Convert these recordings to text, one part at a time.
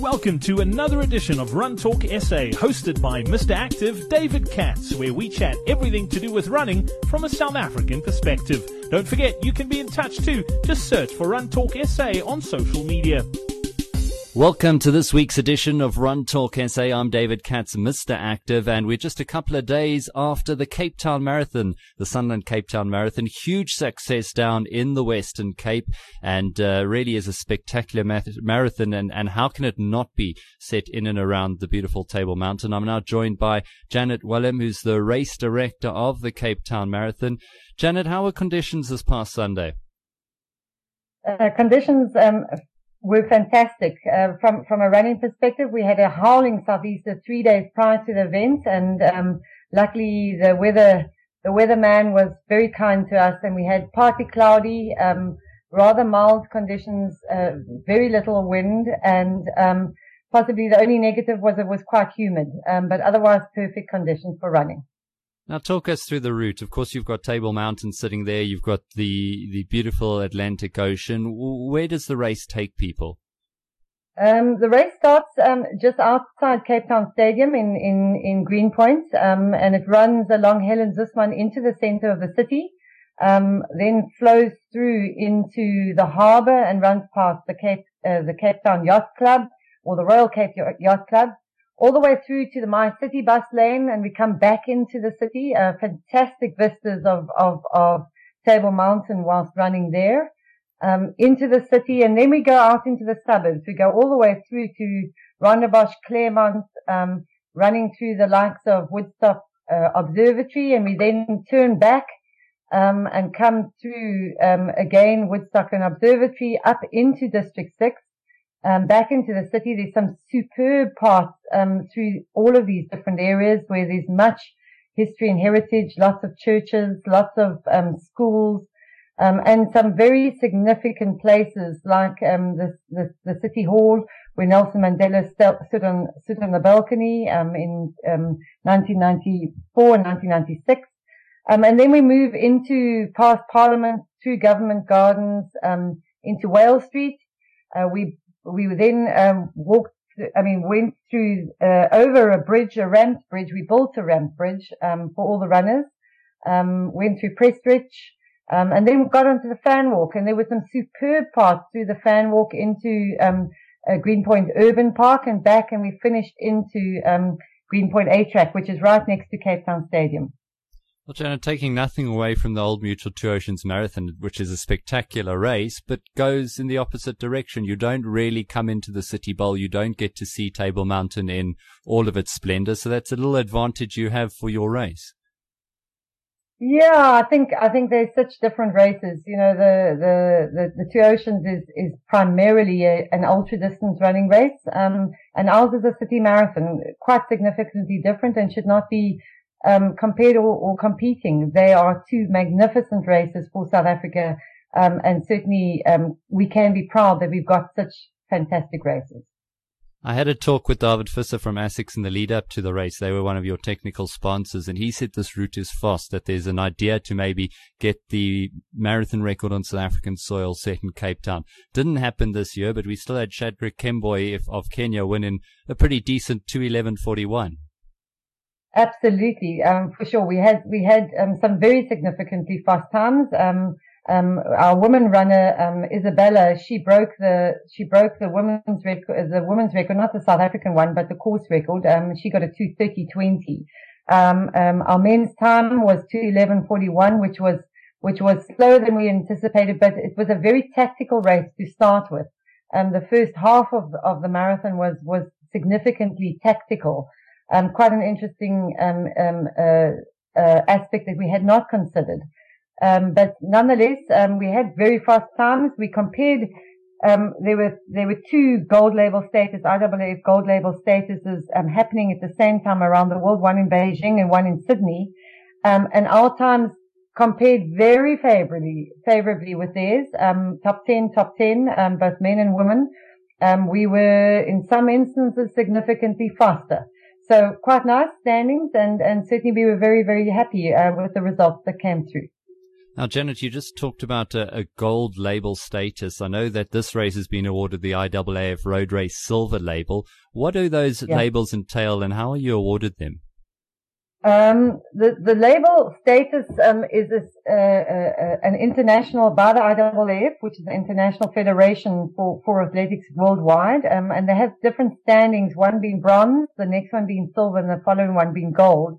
Welcome to another edition of Run Talk SA, hosted by Mr. Active David Katz, where we chat everything to do with running from a South African perspective. Don't forget, you can be in touch too. Just search for Run Talk SA on social media. Welcome to this week's edition of Run Talk SA. I'm David Katz, Mr. Active, and we're just a couple of days after the Cape Town Marathon, the Sanlam Cape Town Marathon. Huge success down in the Western Cape, and uh, really is a spectacular marathon. And, and how can it not be set in and around the beautiful Table Mountain? I'm now joined by Janet Welham, who's the race director of the Cape Town Marathon. Janet, how were conditions this past Sunday? Uh, conditions um, were fantastic. Uh, from from a running perspective, we had a howling southeaster three days prior to the event, and um, luckily the weather the weatherman was very kind to us, and we had partly cloudy, um, rather mild conditions, uh, very little wind, and um, possibly the only negative was it was quite humid, um, but otherwise perfect conditions for running. Now, talk us through the route. Of course, you've got Table Mountain sitting there. You've got the the beautiful Atlantic Ocean. Where does the race take people? Um, the race starts um, just outside Cape Town Stadium in in in Greenpoint, um, and it runs along Helen Suzman into the centre of the city, um, then flows through into the harbour and runs past the Cape uh, the Cape Town Yacht Club or the Royal Cape Yacht Club, all the way through to the MyCiTi bus lane and we come back into the city. Uh, fantastic vistas of, of, of Table Mountain whilst running there. Um, into the city and then we go out into the suburbs. We go all the way through to Rondebosch, Claremont, um, running through the likes of Woodstock uh, Observatory and we then turn back um, and come through um, again Woodstock and Observatory up into District 6 um, back into the city. There's some superb paths um, through all of these different areas where there's much history and heritage, lots of churches, lots of um, schools, um, and some very significant places like um, the, the, the city hall where Nelson Mandela stood on stood on the balcony um, in 1994 and 1996. and then we move into past Parliament, through Government Gardens, into Wales Street. Uh, we we then um, walked, I mean, went through uh, over a bridge, a ramp bridge. We built a ramp bridge um, for all the runners. Um, went through Prestwich, um, and then got onto the fan walk. And there were some superb parts through the fan walk into um, Greenpoint Urban Park and back, and we finished into um, Greenpoint A Track, which is right next to Cape Town Stadium. Well, taking nothing away from the Old Mutual Two Oceans Marathon, which is a spectacular race, but goes in the opposite direction. You don't really come into the City Bowl. You don't get to see Table Mountain in all of its splendor. So that's a little advantage you have for your race. Yeah, I think I think there's such different races. You know, the the the, the Two Oceans is is primarily a, an ultra distance running race, um, and ours is a city marathon, quite significantly different, and should not be um, compared or, or, competing. They are two magnificent races for South Africa. Um, and certainly, um, we can be proud that we've got such fantastic races. I had a talk with David Visser from ASICS in the lead up to the race. They were one of your technical sponsors, and he said this route is fast, that there's an idea to maybe get the marathon record on South African soil set in Cape Town. Didn't happen this year, but we still had Shadrack Kemboi of Kenya winning a pretty decent 211.41. Absolutely, um, for sure. We had we had um, some very significantly fast times. Um, um our woman runner um, Isabella, she broke the she broke the women's record, the women's record, not the South African one, but the course record. Um, she got a two thirty twenty. our men's time was two eleven forty one, which was which was slower than we anticipated, but it was a very tactical race to start with. the first half of of the marathon was was significantly tactical um, quite an interesting um, um, uh, uh, aspect that we had not considered. Um, but nonetheless, um, we had very fast times. We compared. Um, there were there were two gold label status, IAAF gold label statuses um, happening at the same time around the world, one in Beijing and one in Sydney, and our times compared very favorably favorably with theirs. top ten, top ten, both men and women. we were in some instances significantly faster. So quite nice standings and, and certainly we were very, very happy uh, with the results that came through. Now, Janet, you just talked about a, a, gold label status. I know that this race has been awarded the IAAF Road Race Silver label. What do those yeah. labels entail and how are you awarded them? Um, the, the label status um, is this, uh, uh, an international by the IAAF, which is the International Federation for, for Athletics Worldwide, um, and they have different standings, one being bronze, the next one being silver, and the following one being gold.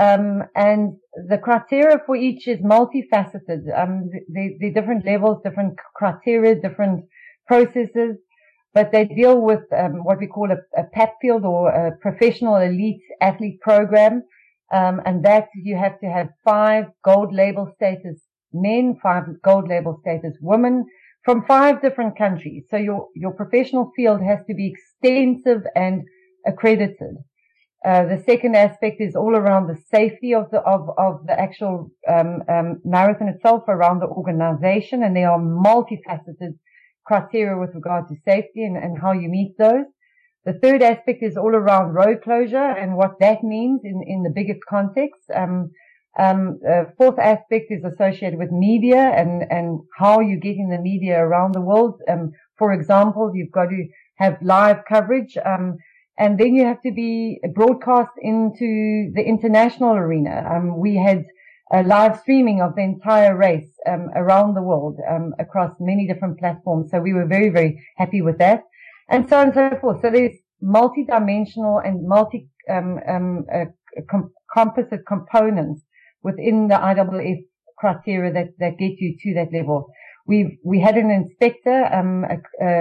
Um, and the criteria for each is multifaceted. Um, the, the different levels, different criteria, different processes, but they deal with um, what we call a, a field or a professional elite athlete program. Um, and that you have to have five gold label status men, five gold label status women from five different countries. So your, your professional field has to be extensive and accredited. Uh, the second aspect is all around the safety of the of, of the actual um, um, marathon itself, around the organization, and there are multifaceted criteria with regard to safety and, and how you meet those. The third aspect is all around road closure and what that means in, in the biggest context. Um, um, uh, fourth aspect is associated with media and, and how you get in the media around the world. Um, for example, you've got to have live coverage. Um, and then you have to be broadcast into the international arena. Um, we had a live streaming of the entire race um, around the world um, across many different platforms. So we were very, very happy with that, and so on and so forth. So there's multi-dimensional and multi um, um, uh, com- composite components within the IAAF criteria that, that get you to that level. We we had an inspector, um,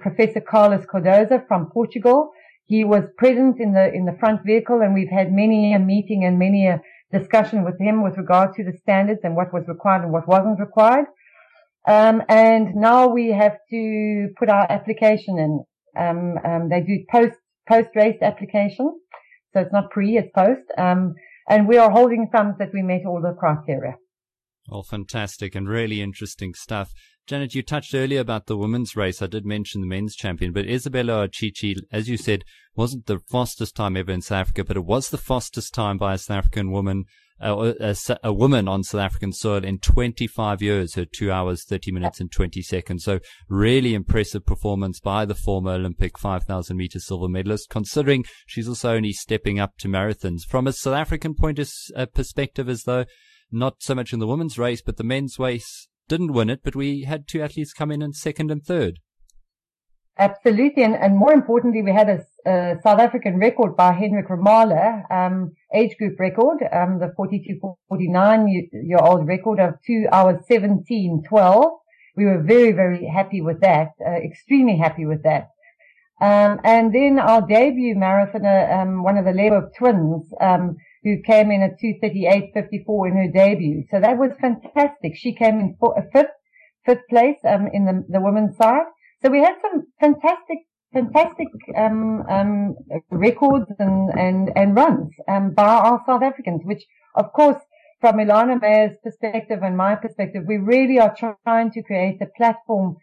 Professor Carlos Cardoso from Portugal, he was present in the in the front vehicle, and we've had many a meeting and many a discussion with him with regard to the standards and what was required and what wasn't required. Um, and now we have to put our application in. Um, um, they do post post race application, so it's not pre, it's post. Um, and we are holding thumbs that we met all the criteria. All fantastic and really interesting stuff. Janet, you touched earlier about the women's race. I did mention the men's champion, but Isabella Ochichi, as you said, wasn't the fastest time ever in South Africa, but it was the fastest time by a South African woman, a, a, woman on South African soil in 25 years, her two hours, 30 minutes and 20 seconds. So really impressive performance by the former Olympic 5,000 meter silver medalist, considering she's also only stepping up to marathons. From a South African point of uh, perspective, as though not so much in the women's race, but the men's race didn't win it, but we had two athletes come in in second and third. Absolutely, and, and more importantly, we had a, a South African record by Hendrick Ramaala, um, age group record, um, the 42, 49 year old record of two hours 17, 12. We were very, very happy with that, uh, extremely happy with that. Um, and then our debut marathoner, um, one of the Lebo twins, um, who came in at 238.54 in her debut. So that was fantastic. She came in for, a fifth, fifth place, um, in the, the women's side. So we had some fantastic, fantastic, um, um, records and, and, and runs, um, by our South Africans, which of course, from Elana Meyer's perspective and my perspective, we really are trying to create a platform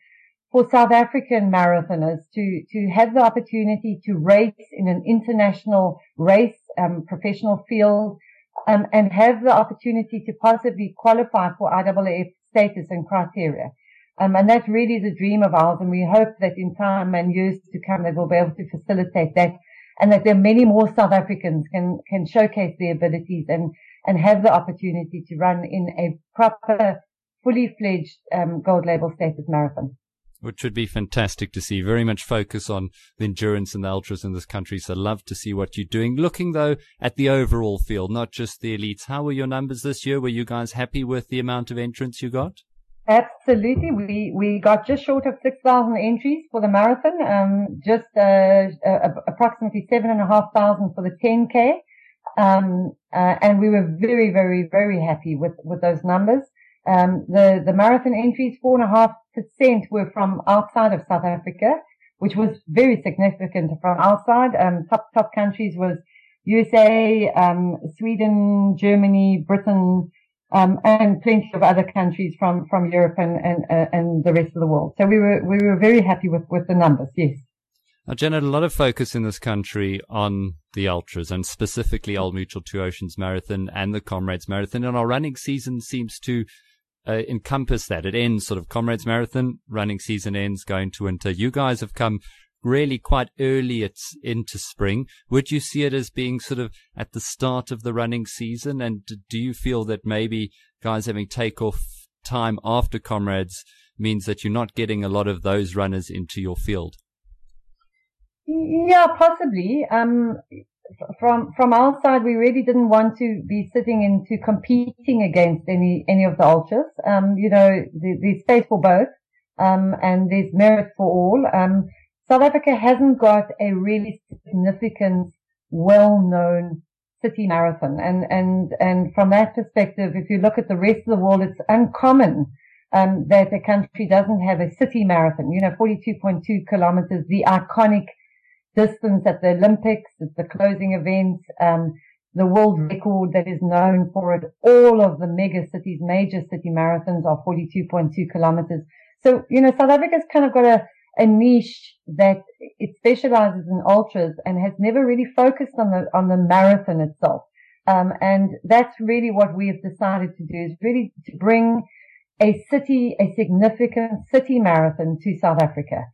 for South African marathoners to, to have the opportunity to race in an international race, um, professional field, um, and have the opportunity to possibly qualify for IAAF status and criteria. Um, and that really is a dream of ours. And we hope that in time and years to come that we'll be able to facilitate that and that there are many more South Africans can, can showcase their abilities and, and have the opportunity to run in a proper, fully fledged, um, gold label status marathon which would be fantastic to see. Very much focus on the endurance and the ultras in this country. So love to see what you're doing. Looking though at the overall field, not just the elites. How were your numbers this year? Were you guys happy with the amount of entrants you got? Absolutely. We, we got just short of 6,000 entries for the marathon, um, just, uh, uh, approximately seven and a half thousand for the 10K. Um, uh, and we were very, very, very happy with, with those numbers. Um, the, the marathon entries, four and a half percent were from outside of South Africa, which was very significant from outside. Um, top, top countries was USA, um, Sweden, Germany, Britain, um, and plenty of other countries from, from Europe and, and, uh, and the rest of the world. So we were, we were very happy with, with the numbers. Yes. Now, Janet, a lot of focus in this country on the ultras and specifically Old Mutual Two Oceans Marathon and the Comrades Marathon. And our running season seems to uh, encompass that? It ends sort of Comrades Marathon, running season ends, going to winter. You guys have come really quite early it's into spring. Would you see it as being sort of at the start of the running season? And do you feel that maybe guys having takeoff time after comrades means that you're not getting a lot of those runners into your field? Yeah, possibly. Um, from from our side, we really didn't want to be sitting into competing against any any of the ultras. Um, you know, there's space for both, um, and there's merit for all. Um, South Africa hasn't got a really significant, well-known city marathon, and and and from that perspective, if you look at the rest of the world, it's uncommon um, that a country doesn't have a city marathon. You know, 42.2 kilometers, the iconic distance at the Olympics, at the closing events, um, the world record that is known for it. All of the mega cities, major city marathons are 42.2 kilometers. So, you know, South Africa's kind of got a, a niche that it specializes in ultras and has never really focused on the, on the marathon itself. Um, and that's really what we have decided to do is really to bring a city, a significant city marathon to South Africa.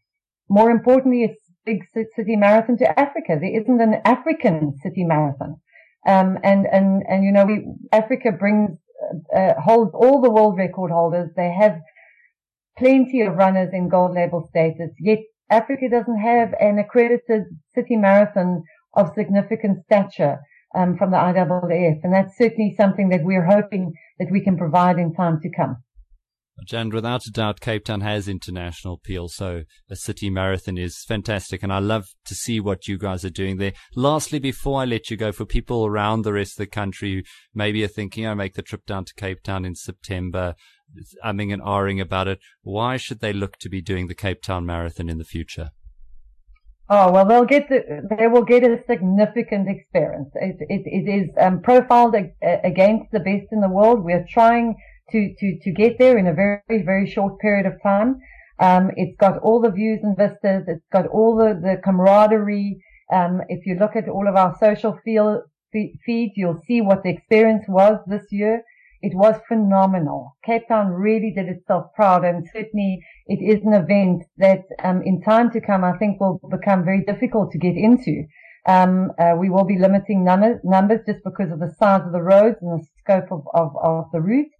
More importantly, a big city marathon to Africa. There isn't an African city marathon. Um, and, and, and, you know, we, Africa brings, uh, holds all the world record holders. They have plenty of runners in gold label status, yet Africa doesn't have an accredited city marathon of significant stature, um, from the IAAF. And that's certainly something that we're hoping that we can provide in time to come. And without a doubt, Cape Town has international appeal. So a city marathon is fantastic. And I love to see what you guys are doing there. Lastly, before I let you go, for people around the rest of the country who maybe are thinking, I make the trip down to Cape Town in September, umming and ahhing about it. Why should they look to be doing the Cape Town Marathon in the future? Oh well, they'll get the, they will get a significant experience. It, it, it is um, profiled against the best in the world. We're trying to, to, to get there in a very, very short period of time. Um, it's got all the views and vistas. It's got all the, the camaraderie. Um, if you look at all of our social field, feeds, you'll see what the experience was this year. It was phenomenal. Cape Town really did itself proud and certainly it is an event that, um, in time to come, I think will become very difficult to get into. Um, uh, we will be limiting numbers, numbers just because of the size of the roads and the scope of, of, of the route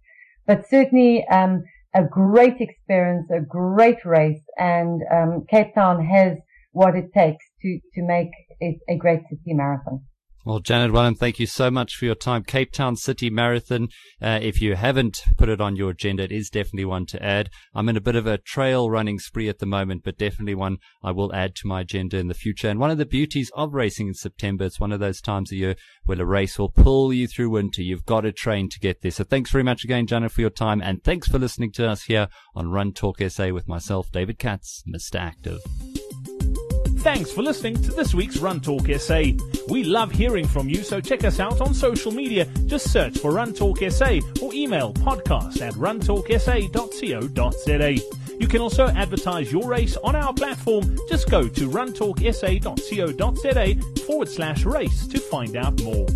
but certainly um, a great experience, a great race, and um, Cape Town has what it takes to to make it a great city marathon. Well, Janet Welham, thank you so much for your time. Cape Town City Marathon. Uh, if you haven't put it on your agenda, it is definitely one to add. I'm in a bit of a trail running spree at the moment, but definitely one I will add to my agenda in the future. And one of the beauties of racing in September, it's one of those times of year where a race will pull you through winter. You've got to train to get there. So thanks very much again, Janet, for your time. And thanks for listening to us here on Run Talk SA with myself, David Katz, Mr. Active. Thanks for listening to this week's Run Talk SA. We love hearing from you, so check us out on social media. Just search for Run Talk SA or email podcast at runtalksa.co.za. You can also advertise your race on our platform. Just go to runtalksa.co.za forward slash race to find out more.